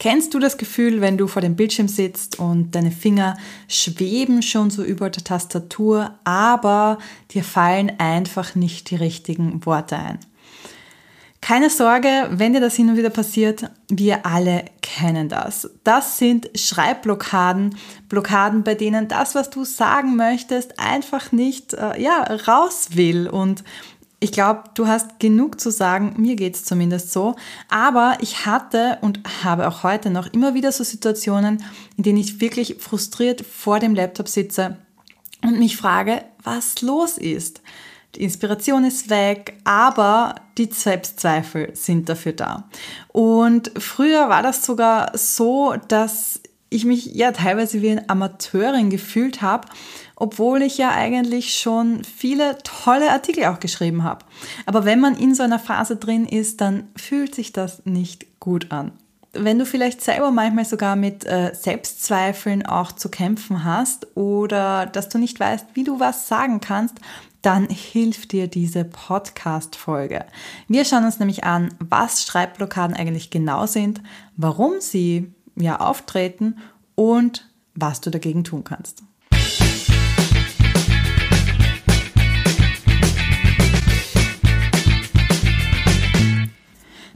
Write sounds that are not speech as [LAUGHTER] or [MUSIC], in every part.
Kennst du das Gefühl, wenn du vor dem Bildschirm sitzt und deine Finger schweben schon so über der Tastatur, aber dir fallen einfach nicht die richtigen Worte ein? Keine Sorge, wenn dir das hin und wieder passiert, wir alle kennen das. Das sind Schreibblockaden, Blockaden, bei denen das, was du sagen möchtest, einfach nicht äh, ja, raus will und ich glaube, du hast genug zu sagen, mir geht es zumindest so. Aber ich hatte und habe auch heute noch immer wieder so Situationen, in denen ich wirklich frustriert vor dem Laptop sitze und mich frage, was los ist. Die Inspiration ist weg, aber die Selbstzweifel sind dafür da. Und früher war das sogar so, dass ich mich ja teilweise wie eine Amateurin gefühlt habe obwohl ich ja eigentlich schon viele tolle Artikel auch geschrieben habe. Aber wenn man in so einer Phase drin ist, dann fühlt sich das nicht gut an. Wenn du vielleicht selber manchmal sogar mit äh, Selbstzweifeln auch zu kämpfen hast oder dass du nicht weißt, wie du was sagen kannst, dann hilft dir diese Podcast-Folge. Wir schauen uns nämlich an, was Schreibblockaden eigentlich genau sind, warum sie ja auftreten und was du dagegen tun kannst.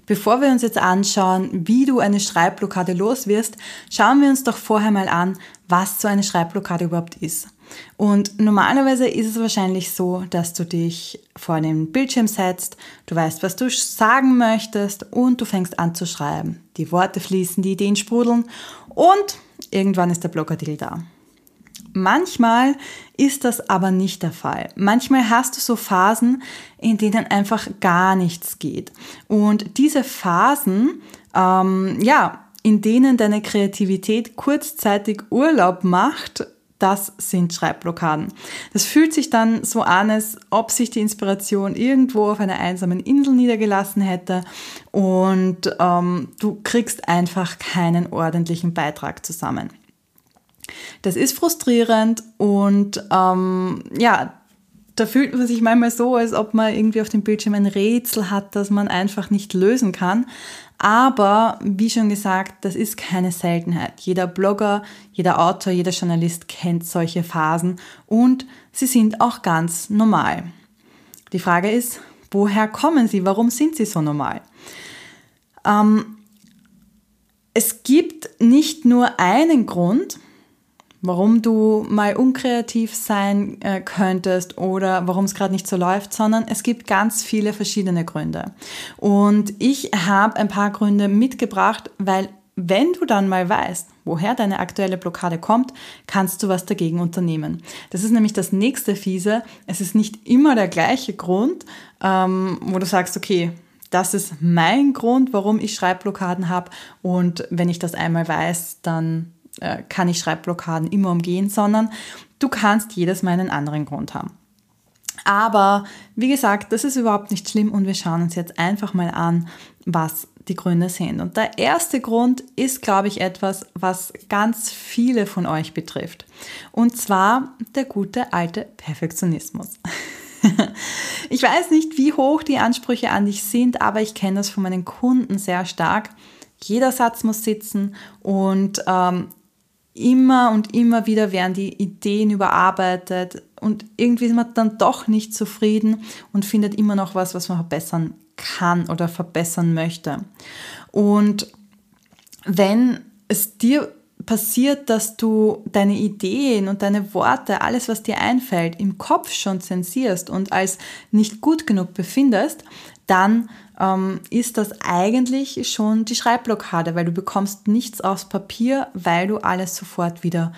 Bevor wir uns jetzt anschauen, wie du eine Schreibblockade loswirst, schauen wir uns doch vorher mal an, was so eine Schreibblockade überhaupt ist. Und normalerweise ist es wahrscheinlich so, dass du dich vor den Bildschirm setzt, du weißt, was du sagen möchtest und du fängst an zu schreiben. Die Worte fließen, die Ideen sprudeln und irgendwann ist der Blogartikel da. Manchmal ist das aber nicht der Fall. Manchmal hast du so Phasen, in denen einfach gar nichts geht. Und diese Phasen, ähm, ja, in denen deine Kreativität kurzzeitig Urlaub macht, das sind Schreibblockaden. Das fühlt sich dann so an, als ob sich die Inspiration irgendwo auf einer einsamen Insel niedergelassen hätte und ähm, du kriegst einfach keinen ordentlichen Beitrag zusammen. Das ist frustrierend und ähm, ja, da fühlt man sich manchmal so, als ob man irgendwie auf dem Bildschirm ein Rätsel hat, das man einfach nicht lösen kann. Aber wie schon gesagt, das ist keine Seltenheit. Jeder Blogger, jeder Autor, jeder Journalist kennt solche Phasen und sie sind auch ganz normal. Die Frage ist, woher kommen sie? Warum sind sie so normal? Ähm, es gibt nicht nur einen Grund, warum du mal unkreativ sein äh, könntest oder warum es gerade nicht so läuft, sondern es gibt ganz viele verschiedene Gründe. Und ich habe ein paar Gründe mitgebracht, weil wenn du dann mal weißt, woher deine aktuelle Blockade kommt, kannst du was dagegen unternehmen. Das ist nämlich das nächste Fiese. Es ist nicht immer der gleiche Grund, ähm, wo du sagst, okay, das ist mein Grund, warum ich Schreibblockaden habe. Und wenn ich das einmal weiß, dann äh, kann ich Schreibblockaden immer umgehen, sondern du kannst jedes Mal einen anderen Grund haben. Aber wie gesagt, das ist überhaupt nicht schlimm und wir schauen uns jetzt einfach mal an, was die Gründe sind. Und der erste Grund ist, glaube ich, etwas, was ganz viele von euch betrifft. Und zwar der gute alte Perfektionismus. [LAUGHS] ich weiß nicht, wie hoch die Ansprüche an dich sind, aber ich kenne das von meinen Kunden sehr stark. Jeder Satz muss sitzen und ähm, immer und immer wieder werden die Ideen überarbeitet und irgendwie ist man dann doch nicht zufrieden und findet immer noch was, was man verbessern kann oder verbessern möchte. Und wenn es dir passiert, dass du deine Ideen und deine Worte, alles, was dir einfällt, im Kopf schon zensierst und als nicht gut genug befindest, dann ähm, ist das eigentlich schon die Schreibblockade, weil du bekommst nichts aufs Papier, weil du alles sofort wieder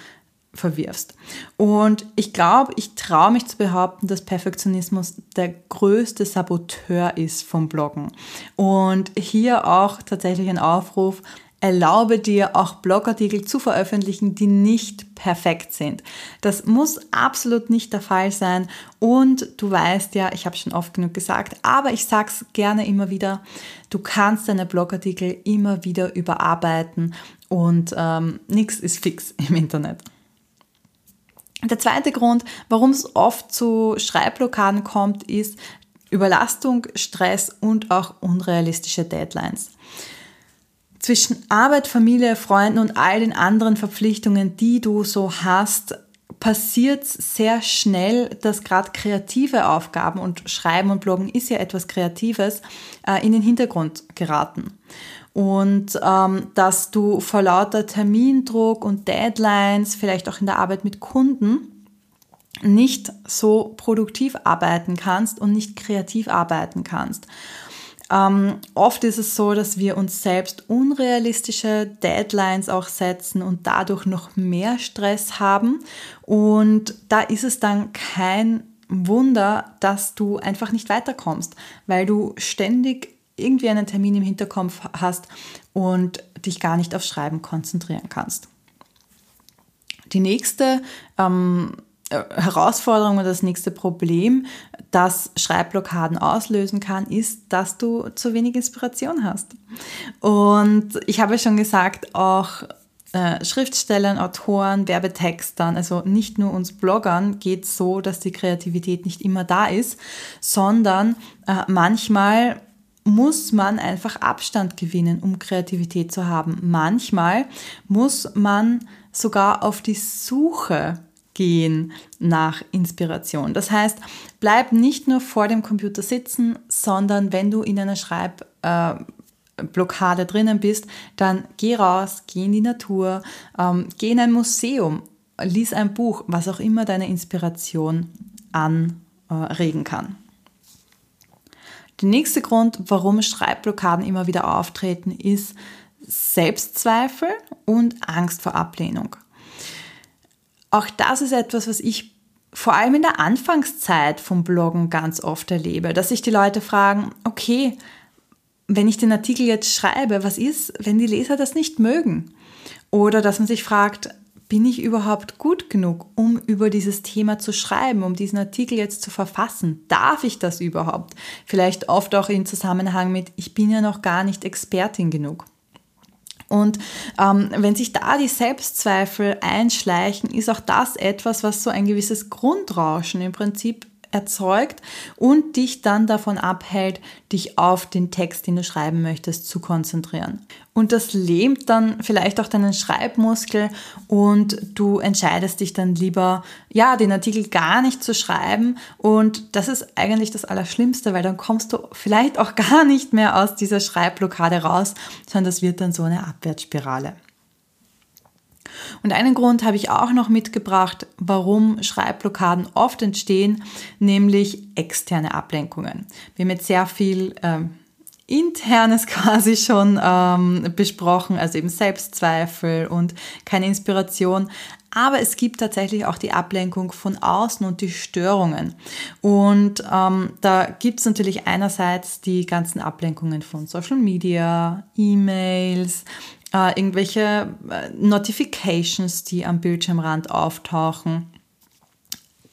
verwirfst. Und ich glaube, ich traue mich zu behaupten, dass Perfektionismus der größte Saboteur ist vom Bloggen. Und hier auch tatsächlich ein Aufruf, erlaube dir auch Blogartikel zu veröffentlichen, die nicht perfekt sind. Das muss absolut nicht der Fall sein und du weißt ja, ich habe schon oft genug gesagt, aber ich sage es gerne immer wieder, du kannst deine Blogartikel immer wieder überarbeiten und ähm, nichts ist fix [LAUGHS] im Internet. Der zweite Grund, warum es oft zu Schreibblockaden kommt, ist Überlastung, Stress und auch unrealistische Deadlines. Zwischen Arbeit, Familie, Freunden und all den anderen Verpflichtungen, die du so hast, passiert sehr schnell, dass gerade kreative Aufgaben und Schreiben und Bloggen ist ja etwas Kreatives, äh, in den Hintergrund geraten. Und ähm, dass du vor lauter Termindruck und Deadlines, vielleicht auch in der Arbeit mit Kunden, nicht so produktiv arbeiten kannst und nicht kreativ arbeiten kannst. Ähm, oft ist es so, dass wir uns selbst unrealistische Deadlines auch setzen und dadurch noch mehr Stress haben. Und da ist es dann kein Wunder, dass du einfach nicht weiterkommst, weil du ständig irgendwie einen Termin im Hinterkopf hast und dich gar nicht aufs Schreiben konzentrieren kannst. Die nächste ähm, äh, Herausforderung oder das nächste Problem, das Schreibblockaden auslösen kann, ist, dass du zu wenig Inspiration hast. Und ich habe schon gesagt, auch äh, Schriftstellern, Autoren, Werbetextern, also nicht nur uns Bloggern geht es so, dass die Kreativität nicht immer da ist, sondern äh, manchmal muss man einfach Abstand gewinnen, um Kreativität zu haben. Manchmal muss man sogar auf die Suche gehen nach Inspiration. Das heißt, bleib nicht nur vor dem Computer sitzen, sondern wenn du in einer Schreibblockade äh, drinnen bist, dann geh raus, geh in die Natur, ähm, geh in ein Museum, lies ein Buch, was auch immer deine Inspiration anregen kann. Der nächste Grund, warum Schreibblockaden immer wieder auftreten, ist Selbstzweifel und Angst vor Ablehnung. Auch das ist etwas, was ich vor allem in der Anfangszeit vom Bloggen ganz oft erlebe, dass sich die Leute fragen, okay, wenn ich den Artikel jetzt schreibe, was ist, wenn die Leser das nicht mögen? Oder dass man sich fragt, bin ich überhaupt gut genug, um über dieses Thema zu schreiben, um diesen Artikel jetzt zu verfassen? Darf ich das überhaupt? Vielleicht oft auch in Zusammenhang mit, ich bin ja noch gar nicht Expertin genug. Und ähm, wenn sich da die Selbstzweifel einschleichen, ist auch das etwas, was so ein gewisses Grundrauschen im Prinzip erzeugt und dich dann davon abhält, dich auf den Text, den du schreiben möchtest, zu konzentrieren. Und das lähmt dann vielleicht auch deinen Schreibmuskel und du entscheidest dich dann lieber, ja, den Artikel gar nicht zu schreiben. Und das ist eigentlich das Allerschlimmste, weil dann kommst du vielleicht auch [LAUGHS] gar nicht mehr aus dieser Schreibblockade raus, sondern das wird dann so eine Abwärtsspirale. Und einen Grund habe ich auch noch mitgebracht, warum Schreibblockaden oft entstehen, nämlich externe Ablenkungen. Wir haben jetzt sehr viel ähm, Internes [LAUGHS] quasi schon ähm, besprochen, also eben Selbstzweifel und keine Inspiration. Aber es gibt tatsächlich auch die Ablenkung von außen und die Störungen. Und ähm, da gibt es natürlich einerseits die ganzen Ablenkungen von Social Media, E-Mails, äh, irgendwelche äh, Notifications, die am Bildschirmrand auftauchen.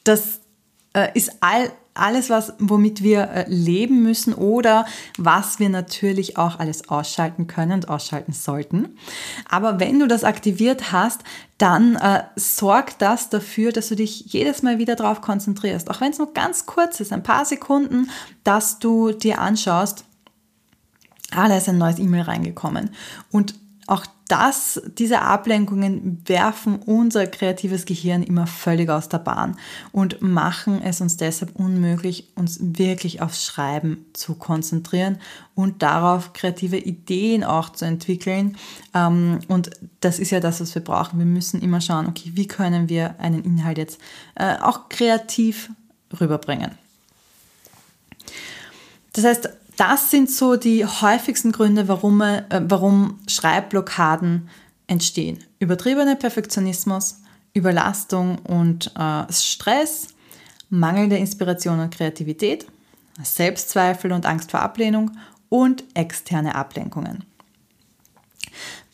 Das äh, ist all, alles, was, womit wir äh, leben müssen oder was wir natürlich auch alles ausschalten können und ausschalten sollten. Aber wenn du das aktiviert hast, dann äh, sorgt das dafür, dass du dich jedes Mal wieder darauf konzentrierst. Auch wenn es nur ganz kurz ist, ein paar Sekunden, dass du dir anschaust, ah, da ist ein neues E-Mail reingekommen. Und auch das, diese Ablenkungen werfen unser kreatives Gehirn immer völlig aus der Bahn und machen es uns deshalb unmöglich, uns wirklich aufs Schreiben zu konzentrieren und darauf kreative Ideen auch zu entwickeln. Ähm, und das ist ja das, was wir brauchen. Wir müssen immer schauen, okay, wie können wir einen Inhalt jetzt äh, auch kreativ rüberbringen. Das heißt, das sind so die häufigsten Gründe, warum, äh, warum Schreibblockaden entstehen. Übertriebener Perfektionismus, Überlastung und äh, Stress, mangelnde Inspiration und Kreativität, Selbstzweifel und Angst vor Ablehnung und externe Ablenkungen.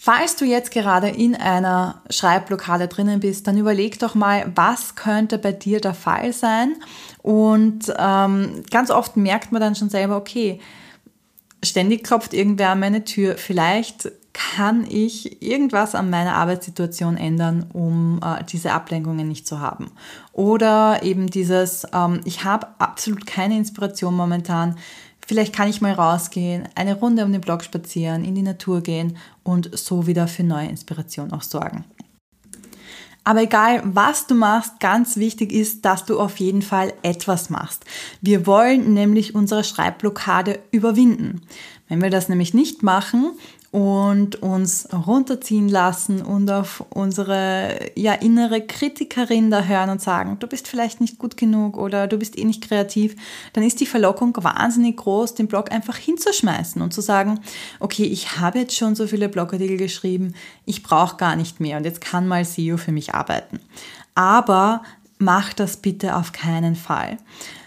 Falls du jetzt gerade in einer Schreibblockade drinnen bist, dann überleg doch mal, was könnte bei dir der Fall sein. Und ähm, ganz oft merkt man dann schon selber, okay, ständig klopft irgendwer an meine Tür. Vielleicht kann ich irgendwas an meiner Arbeitssituation ändern, um äh, diese Ablenkungen nicht zu haben. Oder eben dieses, ähm, ich habe absolut keine Inspiration momentan Vielleicht kann ich mal rausgehen, eine Runde um den Blog spazieren, in die Natur gehen und so wieder für neue Inspiration auch sorgen. Aber egal, was du machst, ganz wichtig ist, dass du auf jeden Fall etwas machst. Wir wollen nämlich unsere Schreibblockade überwinden. Wenn wir das nämlich nicht machen, und uns runterziehen lassen und auf unsere ja, innere Kritikerin da hören und sagen, du bist vielleicht nicht gut genug oder du bist eh nicht kreativ, dann ist die Verlockung wahnsinnig groß, den Blog einfach hinzuschmeißen und zu sagen, okay, ich habe jetzt schon so viele Blogartikel geschrieben, ich brauche gar nicht mehr und jetzt kann mal SEO für mich arbeiten. Aber mach das bitte auf keinen Fall.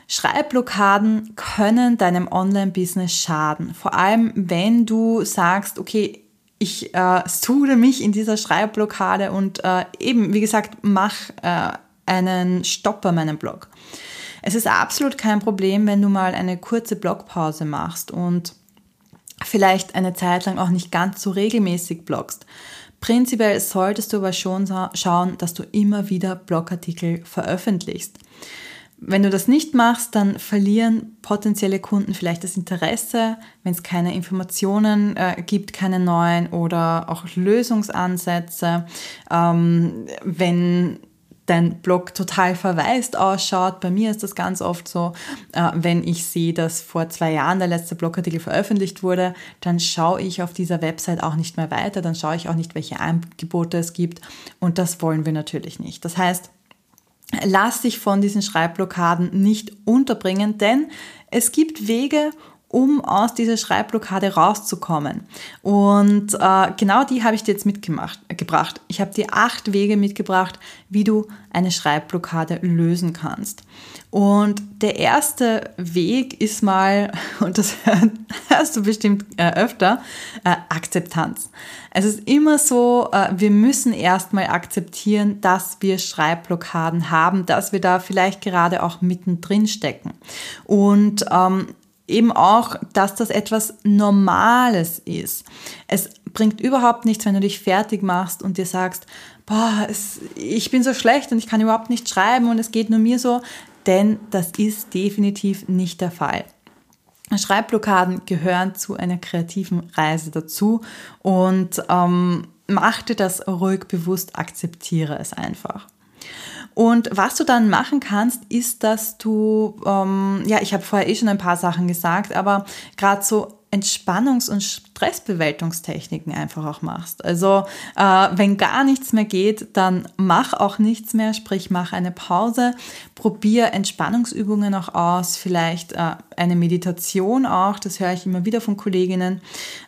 Schreibblockaden können deinem Online-Business schaden. Vor allem, wenn du sagst, okay, ich äh, suche mich in dieser Schreibblockade und äh, eben, wie gesagt, mach äh, einen Stopp bei meinem Blog. Es ist absolut kein Problem, wenn du mal eine kurze Blogpause machst und vielleicht eine Zeit lang auch nicht ganz so regelmäßig bloggst. Prinzipiell solltest du aber schon schauen, dass du immer wieder Blogartikel veröffentlichst. Wenn du das nicht machst, dann verlieren potenzielle Kunden vielleicht das Interesse, wenn es keine Informationen äh, gibt, keine neuen oder auch Lösungsansätze. Ähm, wenn dein Blog total verwaist ausschaut. Bei mir ist das ganz oft so, äh, wenn ich sehe, dass vor zwei Jahren der letzte Blogartikel veröffentlicht wurde, dann schaue ich auf dieser Website auch nicht mehr weiter, dann schaue ich auch nicht, welche Angebote es gibt und das wollen wir natürlich nicht. Das heißt, lass dich von diesen Schreibblockaden nicht unterbringen, denn es gibt Wege, um aus dieser Schreibblockade rauszukommen. Und äh, genau die habe ich dir jetzt mitgebracht. Ich habe dir acht Wege mitgebracht, wie du eine Schreibblockade lösen kannst. Und der erste Weg ist mal, [LAUGHS] und das hörst du bestimmt äh, öfter, äh, Akzeptanz. Es ist immer so, äh, wir müssen erstmal akzeptieren, dass wir Schreibblockaden haben, dass wir da vielleicht gerade auch mittendrin stecken. Und ähm, eben auch, dass das etwas Normales ist. Es bringt überhaupt nichts, wenn du dich fertig machst und dir sagst, boah, es, ich bin so schlecht und ich kann überhaupt nicht schreiben und es geht nur mir so, denn das ist definitiv nicht der Fall. Schreibblockaden gehören zu einer kreativen Reise dazu und ähm, mach dir das ruhig bewusst, akzeptiere es einfach. Und was du dann machen kannst, ist, dass du, ähm, ja, ich habe vorher eh schon ein paar Sachen gesagt, aber gerade so Entspannungs- und Stressbewältigungstechniken einfach auch machst. Also äh, wenn gar nichts mehr geht, dann mach auch nichts mehr, sprich mach eine Pause, probier Entspannungsübungen auch aus, vielleicht äh, eine Meditation auch, das höre ich immer wieder von Kolleginnen,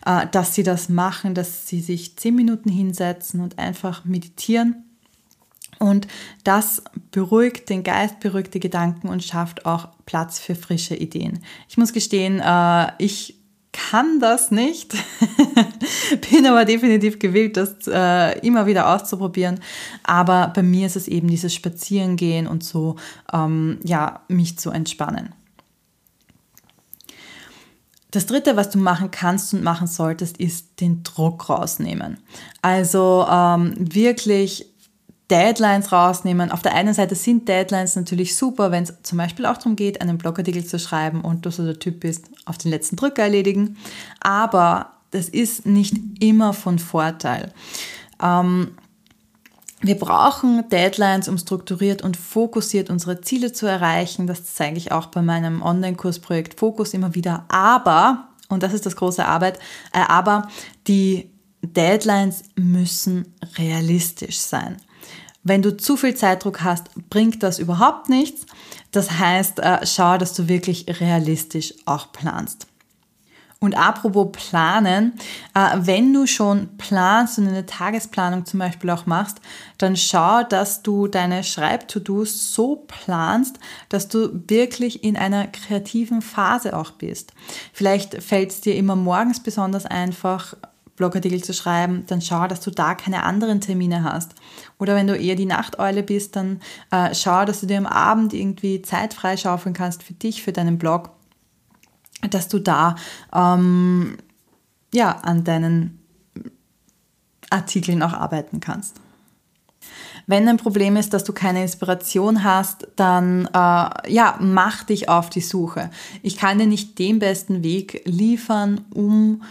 äh, dass sie das machen, dass sie sich zehn Minuten hinsetzen und einfach meditieren und das beruhigt den Geist, beruhigt die Gedanken und schafft auch Platz für frische Ideen. Ich muss gestehen, äh, ich kann das nicht, [LAUGHS] bin aber definitiv gewillt, das äh, immer wieder auszuprobieren. Aber bei mir ist es eben dieses Spazierengehen und so, ähm, ja, mich zu entspannen. Das dritte, was du machen kannst und machen solltest, ist den Druck rausnehmen. Also ähm, wirklich Deadlines rausnehmen. Auf der einen Seite sind Deadlines natürlich super, wenn es zum Beispiel auch darum geht, einen Blogartikel zu schreiben und du so der Typ bist, auf den letzten Drücker erledigen. Aber das ist nicht immer von Vorteil. Ähm, wir brauchen Deadlines, um strukturiert und fokussiert unsere Ziele zu erreichen. Das zeige ich auch bei meinem Online-Kursprojekt Fokus immer wieder. Aber, und das ist das große Arbeit, äh, aber die Deadlines müssen realistisch sein. Wenn du zu viel Zeitdruck hast, bringt das überhaupt nichts. Das heißt, äh, schau, dass du wirklich realistisch auch planst. Und apropos planen, äh, wenn du schon planst und eine Tagesplanung zum Beispiel auch machst, dann schau, dass du deine Schreib-To-Dos so planst, dass du wirklich in einer kreativen Phase auch bist. Vielleicht fällt es dir immer morgens besonders einfach, Blogartikel zu schreiben, dann schau, dass du da keine anderen Termine hast. Oder wenn du eher die Nachteule bist, dann äh, schau, dass du dir am Abend irgendwie Zeit freischaufeln kannst für dich, für deinen Blog, dass du da ähm, ja, an deinen Artikeln auch arbeiten kannst. Wenn ein Problem ist, dass du keine Inspiration hast, dann äh, ja, mach dich auf die Suche. Ich kann dir nicht den besten Weg liefern, um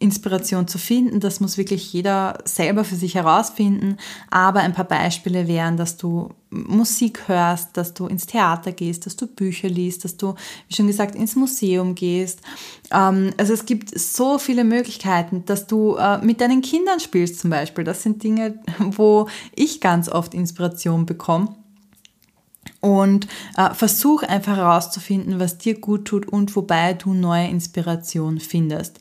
Inspiration zu finden. Das muss wirklich jeder selber für sich herausfinden. Aber ein paar Beispiele wären, dass du Musik hörst, dass du ins Theater gehst, dass du Bücher liest, dass du, wie schon gesagt, ins Museum gehst. Ähm, also es gibt so viele Möglichkeiten, dass du äh, mit deinen Kindern spielst zum Beispiel. Das sind Dinge, [LAUGHS] wo ich ganz oft Inspiration bekomme. Und äh, versuch einfach herauszufinden, was dir gut tut und wobei du neue Inspiration findest.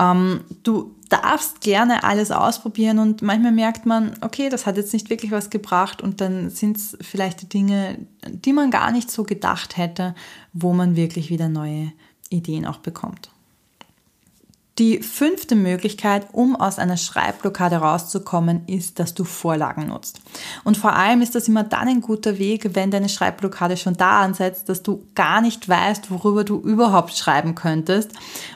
Ähm, du darfst gerne alles ausprobieren und manchmal merkt man, okay, das hat jetzt nicht wirklich was gebracht und dann sind es vielleicht die Dinge, die man gar nicht so gedacht hätte, wo man wirklich wieder neue Ideen auch bekommt. Die fünfte Möglichkeit, um aus einer Schreibblockade rauszukommen, ist, dass du Vorlagen nutzt. Und vor allem ist das immer dann ein guter Weg, wenn deine Schreibblockade schon da ansetzt, dass du gar nicht weißt, worüber du überhaupt schreiben könntest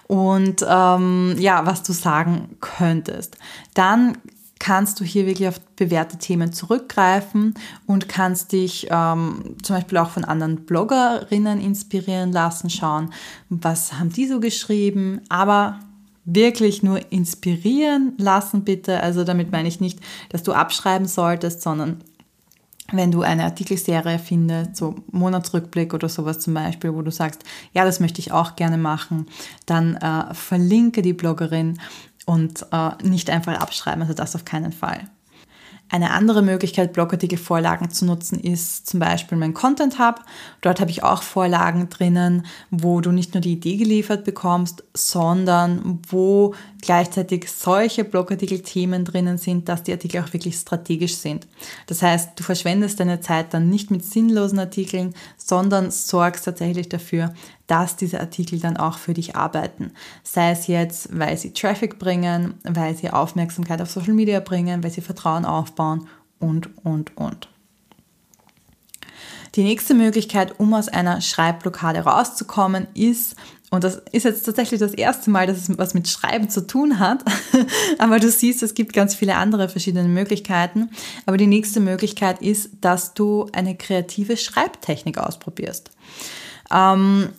und ähm, ja, was du sagen könntest. Dann kannst du hier wirklich auf bewährte Themen zurückgreifen und kannst dich ähm, zum Beispiel auch von anderen Bloggerinnen inspirieren lassen, schauen, was haben die so geschrieben, aber wirklich nur inspirieren lassen, bitte. Also damit meine ich nicht, dass du abschreiben solltest, sondern wenn du eine Artikelserie findest, so Monatsrückblick oder sowas zum Beispiel, wo du sagst, ja, das möchte ich auch gerne machen, dann äh, verlinke die Bloggerin und äh, nicht einfach abschreiben, also das auf keinen Fall. Eine andere Möglichkeit, Blogartikelvorlagen zu nutzen, ist zum Beispiel mein Content Hub. Dort habe ich auch Vorlagen drinnen, wo du nicht nur die Idee geliefert bekommst, sondern wo gleichzeitig solche Blogartikel-Themen drinnen sind, dass die Artikel auch wirklich strategisch sind. Das heißt, du verschwendest deine Zeit dann nicht mit sinnlosen Artikeln, sondern sorgst tatsächlich dafür, dass diese Artikel dann auch für dich arbeiten. Sei es jetzt, weil sie Traffic bringen, weil sie Aufmerksamkeit auf Social Media bringen, weil sie Vertrauen aufbauen und, und, und. Die nächste Möglichkeit, um aus einer Schreibblockade rauszukommen, ist, und das ist jetzt tatsächlich das erste Mal, dass es was mit Schreiben zu tun hat, [LAUGHS] aber du siehst, es gibt ganz viele andere verschiedene Möglichkeiten. Aber die nächste Möglichkeit ist, dass du eine kreative Schreibtechnik ausprobierst. Ähm,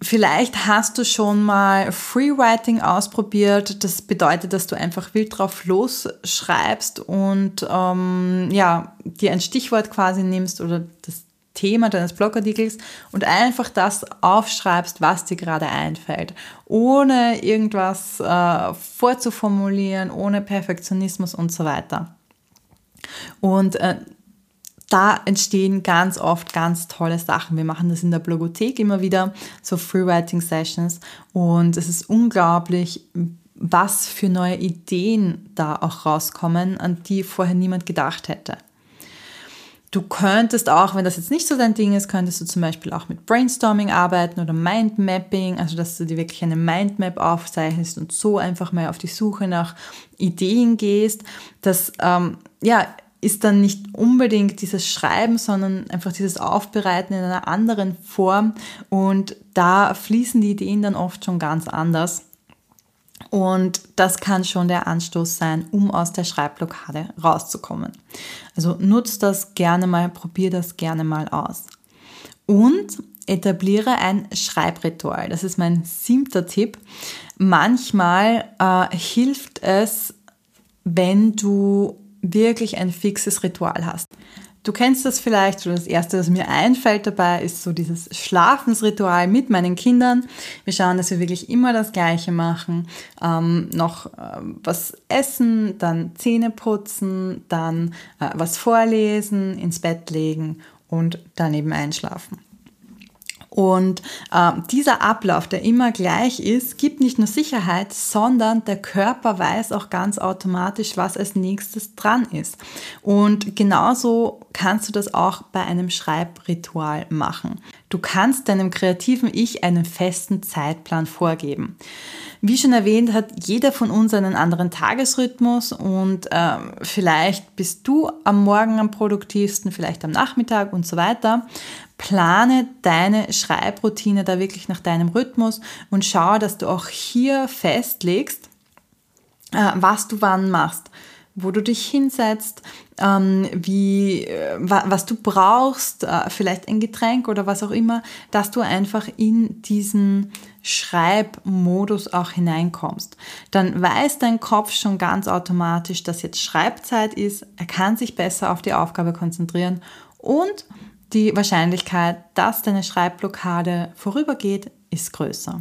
Vielleicht hast du schon mal Freewriting ausprobiert. Das bedeutet, dass du einfach wild drauf losschreibst und ähm, ja, dir ein Stichwort quasi nimmst oder das Thema deines Blogartikels und einfach das aufschreibst, was dir gerade einfällt, ohne irgendwas äh, vorzuformulieren, ohne Perfektionismus und so weiter. Und äh, da entstehen ganz oft ganz tolle Sachen. Wir machen das in der Blogothek immer wieder, so Freewriting Sessions. Und es ist unglaublich, was für neue Ideen da auch rauskommen, an die vorher niemand gedacht hätte. Du könntest auch, wenn das jetzt nicht so dein Ding ist, könntest du zum Beispiel auch mit Brainstorming arbeiten oder Mindmapping, also dass du dir wirklich eine Mindmap aufzeichnest und so einfach mal auf die Suche nach Ideen gehst. Das ähm, ja, ist dann nicht unbedingt dieses Schreiben, sondern einfach dieses Aufbereiten in einer anderen Form und da fließen die Ideen dann oft schon ganz anders. Und das kann schon der Anstoß sein, um aus der Schreibblockade rauszukommen. Also nutzt das gerne mal, probier das gerne mal aus. Und etabliere ein Schreibritual. Das ist mein siebter Tipp. Manchmal äh, hilft es, wenn du wirklich ein fixes Ritual hast. Du kennst das vielleicht, oder das erste, was mir einfällt dabei, ist so dieses Schlafensritual mit meinen Kindern. Wir schauen, dass wir wirklich immer das Gleiche machen. Ähm, noch äh, was essen, dann Zähne putzen, dann äh, was vorlesen, ins Bett legen und daneben einschlafen. Und äh, dieser Ablauf, der immer gleich ist, gibt nicht nur Sicherheit, sondern der Körper weiß auch ganz automatisch, was als nächstes dran ist. Und genauso kannst du das auch bei einem Schreibritual machen. Du kannst deinem kreativen Ich einen festen Zeitplan vorgeben. Wie schon erwähnt, hat jeder von uns einen anderen Tagesrhythmus und äh, vielleicht bist du am Morgen am produktivsten, vielleicht am Nachmittag und so weiter. Plane deine Schreibroutine da wirklich nach deinem Rhythmus und schau, dass du auch hier festlegst, äh, was du wann machst. wo du dich hinsetzt, ähm, wie, äh, was du brauchst, äh, vielleicht ein Getränk oder was auch immer, dass du einfach in diesen Schreibmodus auch hineinkommst. Dann weiß dein Kopf schon ganz automatisch, dass jetzt Schreibzeit ist, er kann sich besser auf die Aufgabe konzentrieren und die Wahrscheinlichkeit, dass deine Schreibblockade vorübergeht, ist größer.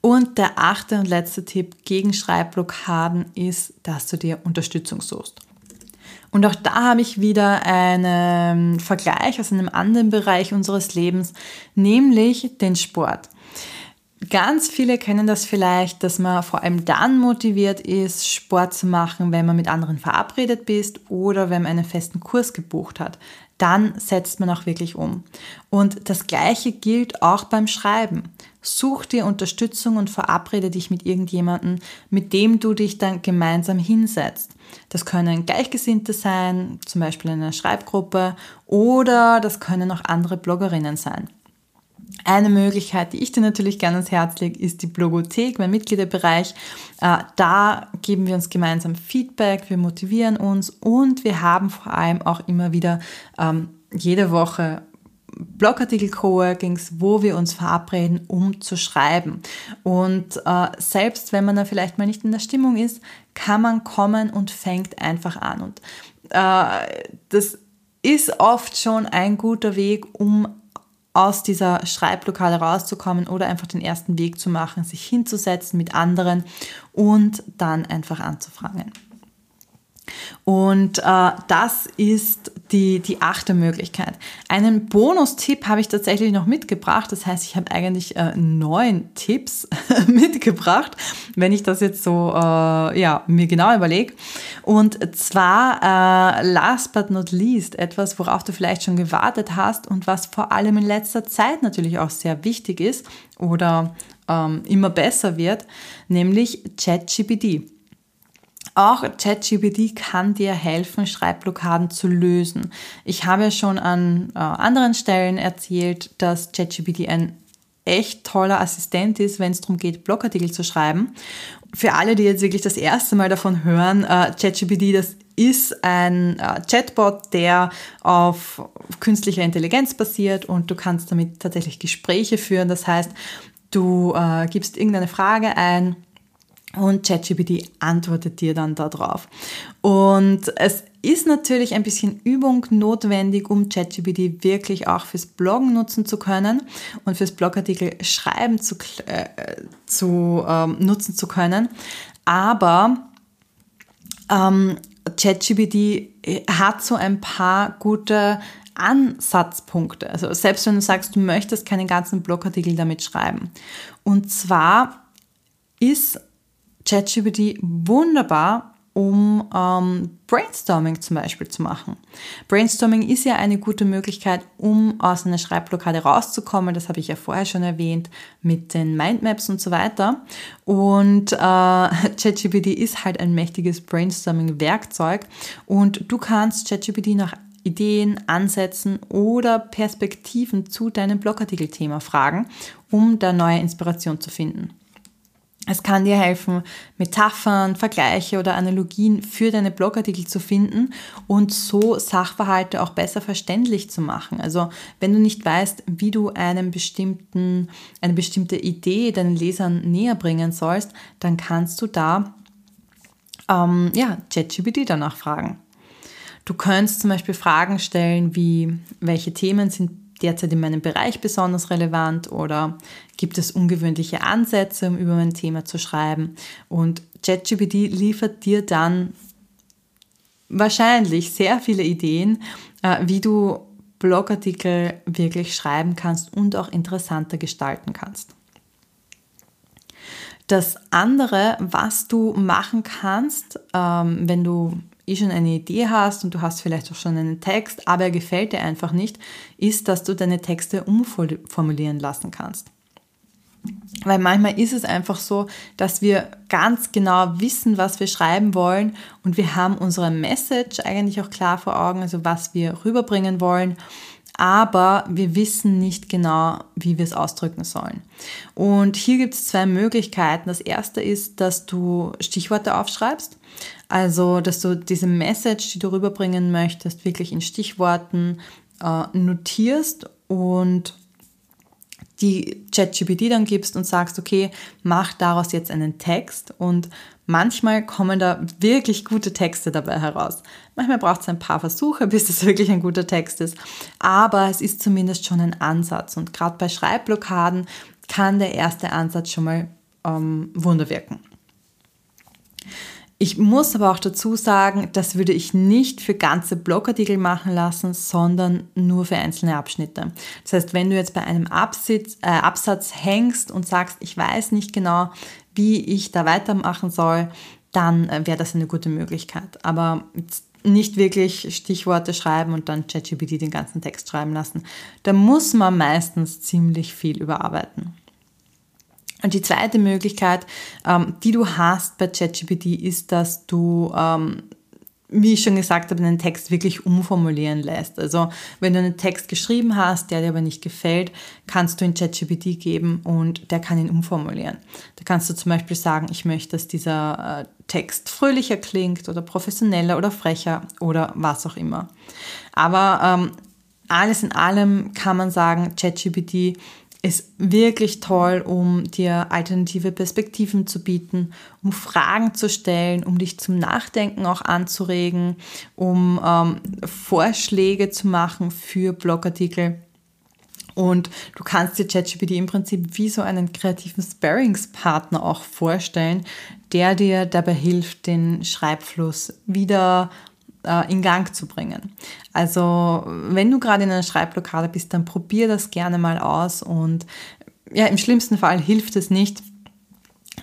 Und der achte und letzte Tipp gegen Schreibblockaden ist, dass du dir Unterstützung suchst. Und auch da habe ich wieder einen Vergleich aus einem anderen Bereich unseres Lebens, nämlich den Sport. Ganz viele kennen das vielleicht, dass man vor allem dann motiviert ist, Sport zu machen, wenn man mit anderen verabredet bist oder wenn man einen festen Kurs gebucht hat dann setzt man auch wirklich um. Und das Gleiche gilt auch beim Schreiben. Such dir Unterstützung und verabrede dich mit irgendjemandem, mit dem du dich dann gemeinsam hinsetzt. Das können Gleichgesinnte sein, zum Beispiel in einer Schreibgruppe, oder das können auch andere Bloggerinnen sein. Eine Möglichkeit, die ich dir natürlich gerne ans Herz lege, ist die Blogothek, mein Mitgliederbereich. Äh, da geben wir uns gemeinsam Feedback, wir motivieren uns und wir haben vor allem auch immer wieder ähm, jede Woche Blogartikel-Coworkings, wo wir uns verabreden, um zu schreiben. Und äh, selbst wenn man da vielleicht mal nicht in der Stimmung ist, kann man kommen und fängt einfach an. Und äh, das ist oft schon ein guter Weg, um aus dieser Schreibblockade rauszukommen oder einfach den ersten Weg zu machen, sich hinzusetzen mit anderen und dann einfach anzufangen. Und äh, das ist die, die achte Möglichkeit. Einen Bonustipp habe ich tatsächlich noch mitgebracht. Das heißt, ich habe eigentlich äh, neun Tipps [LAUGHS] mitgebracht, wenn ich das jetzt so äh, ja, mir genau überlege. Und zwar, äh, last but not least, etwas, worauf du vielleicht schon gewartet hast und was vor allem in letzter Zeit natürlich auch sehr wichtig ist oder ähm, immer besser wird, nämlich ChatGPT. Auch ChatGPT kann dir helfen, Schreibblockaden zu lösen. Ich habe ja schon an äh, anderen Stellen erzählt, dass ChatGPT ein echt toller Assistent ist, wenn es darum geht, Blogartikel zu schreiben. Für alle, die jetzt wirklich das erste Mal davon hören, äh, ChatGPT, das ist ein äh, Chatbot, der auf künstlicher Intelligenz basiert und du kannst damit tatsächlich Gespräche führen. Das heißt, du äh, gibst irgendeine Frage ein, und ChatGPT antwortet dir dann darauf. Und es ist natürlich ein bisschen Übung notwendig, um ChatGPT wirklich auch fürs Bloggen nutzen zu können und fürs Blogartikel schreiben zu, äh, zu ähm, nutzen zu können. Aber ähm, ChatGPT hat so ein paar gute Ansatzpunkte. Also selbst wenn du sagst, du möchtest keinen ganzen Blogartikel damit schreiben. Und zwar ist ChatGPT wunderbar, um ähm, Brainstorming zum Beispiel zu machen. Brainstorming ist ja eine gute Möglichkeit, um aus einer Schreibblockade rauszukommen. Das habe ich ja vorher schon erwähnt mit den Mindmaps und so weiter. Und äh, [LAUGHS] ChatGPT ist halt ein mächtiges Brainstorming-Werkzeug und du kannst ChatGPT nach Ideen, Ansätzen oder Perspektiven zu deinem Blogartikelthema fragen, um da neue Inspiration zu finden. Es kann dir helfen, Metaphern, Vergleiche oder Analogien für deine Blogartikel zu finden und so Sachverhalte auch besser verständlich zu machen. Also wenn du nicht weißt, wie du einen bestimmten, eine bestimmte Idee deinen Lesern näher bringen sollst, dann kannst du da ähm, ja, ChatGPT danach fragen. Du könntest zum Beispiel Fragen stellen wie, welche Themen sind derzeit in meinem Bereich besonders relevant oder gibt es ungewöhnliche Ansätze, um über mein Thema zu schreiben. Und ChatGPT liefert dir dann wahrscheinlich sehr viele Ideen, äh, wie du Blogartikel wirklich schreiben kannst und auch interessanter gestalten kannst. Das andere, was du machen kannst, ähm, wenn du eh schon eine Idee hast und du hast vielleicht auch schon einen Text, aber er gefällt dir einfach nicht, ist, dass du deine Texte umformulieren lassen kannst. Weil manchmal ist es einfach so, dass wir ganz genau wissen, was wir schreiben wollen und wir haben unsere Message eigentlich auch klar vor Augen, also was wir rüberbringen wollen. Aber wir wissen nicht genau, wie wir es ausdrücken sollen. Und hier gibt es zwei Möglichkeiten. Das erste ist, dass du Stichworte aufschreibst. Also, dass du diese Message, die du rüberbringen möchtest, wirklich in Stichworten äh, notierst und die ChatGPT dann gibst und sagst, okay, mach daraus jetzt einen Text und manchmal kommen da wirklich gute Texte dabei heraus. Manchmal braucht es ein paar Versuche, [LAUGHS] bis das wirklich ein guter Text ist, aber es ist zumindest schon ein Ansatz und gerade bei Schreibblockaden kann der erste Ansatz schon mal ähm, Wunder wirken. Ich muss aber auch dazu sagen, das würde ich nicht für ganze Blogartikel machen lassen, sondern nur für einzelne Abschnitte. Das heißt, wenn du jetzt bei einem Absatz, äh, Absatz hängst und sagst, ich weiß nicht genau, wie ich da weitermachen soll, dann äh, wäre das eine gute Möglichkeit. Aber nicht wirklich Stichworte schreiben und dann ChatGPT den ganzen Text schreiben lassen. Da muss man meistens ziemlich viel überarbeiten. Und die zweite Möglichkeit, ähm, die du hast bei ChatGPT, ist, dass du, ähm, wie ich schon gesagt habe, einen Text wirklich umformulieren lässt. Also wenn du einen Text geschrieben hast, der dir aber nicht gefällt, kannst du in ChatGPT geben und der kann ihn umformulieren. Da kannst du zum Beispiel sagen, ich möchte, dass dieser äh, Text fröhlicher klingt oder professioneller oder frecher oder was auch immer. Aber ähm, alles in allem kann man sagen, ChatGPT ist wirklich toll, um dir alternative Perspektiven zu bieten, um Fragen zu stellen, um dich zum Nachdenken auch anzuregen, um ähm, Vorschläge zu machen für Blogartikel. Und du kannst dir ChatGPT im Prinzip wie so einen kreativen Sparringspartner auch vorstellen, der dir dabei hilft, den Schreibfluss wieder äh, in Gang zu bringen. Also wenn du gerade in einer Schreibblockade bist, dann probier das gerne mal aus und ja, im schlimmsten Fall hilft es nicht.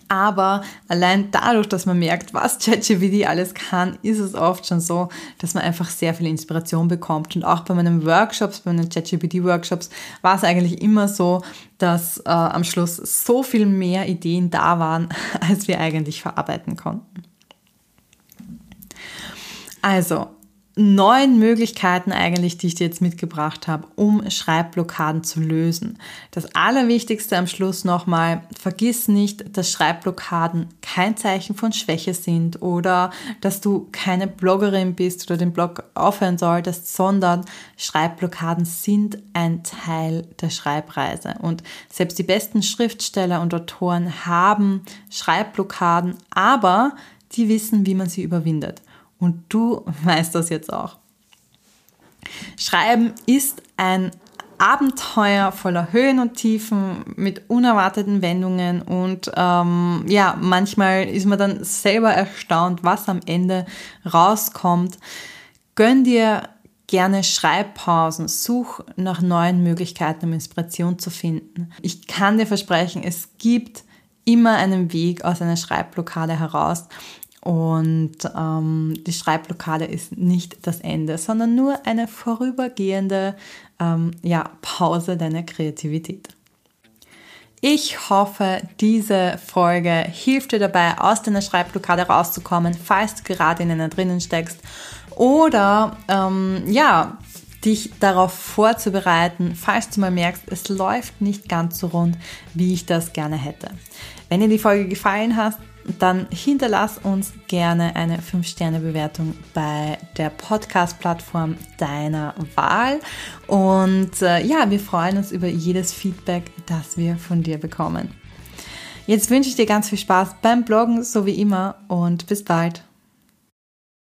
Aber allein dadurch, dass man merkt, was ChatGPT alles kann, ist es oft schon so, dass man einfach sehr viel Inspiration bekommt. Und auch bei meinen Workshops, bei meinen ChatGPT-Workshops, war es eigentlich immer so, dass äh, am Schluss so viel mehr Ideen da waren, [LAUGHS] als wir eigentlich verarbeiten konnten. Also, neun Möglichkeiten eigentlich, die ich dir jetzt mitgebracht habe, um Schreibblockaden zu lösen. Das Allerwichtigste am Schluss nochmal, vergiss nicht, dass Schreibblockaden kein Zeichen von Schwäche sind oder dass du keine Bloggerin bist oder den Blog aufhören solltest, sondern Schreibblockaden sind ein Teil der Schreibreise. Und selbst die besten Schriftsteller und Autoren haben Schreibblockaden, aber die wissen, wie man sie überwindet. Und du [LAUGHS] weißt das jetzt auch. Schreiben ist ein Abenteuer voller Höhen und Tiefen mit unerwarteten Wendungen und ähm, ja, manchmal ist man dann selber erstaunt, was am Ende rauskommt. Gönn dir gerne Schreibpausen, such nach neuen Möglichkeiten, um Inspiration zu finden. Ich kann dir versprechen, es gibt immer einen Weg aus einer Schreibblockade heraus und ähm, die Schreibblockade ist nicht das Ende, sondern nur eine vorübergehende ähm, ja, Pause deiner Kreativität. Ich hoffe, diese Folge hilft dir dabei, aus deiner Schreibblockade rauszukommen, falls du gerade in einer drinnen steckst. Oder ähm, ja, dich darauf vorzubereiten, falls du mal merkst, es läuft nicht ganz so rund, wie ich das gerne hätte. Wenn dir die Folge gefallen hat, dann hinterlass uns gerne eine 5-Sterne-Bewertung bei der Podcast-Plattform deiner Wahl. Und äh, ja, wir freuen uns über jedes Feedback, das wir von dir bekommen. Jetzt wünsche ich dir ganz viel Spaß beim Bloggen, so wie immer, und bis bald.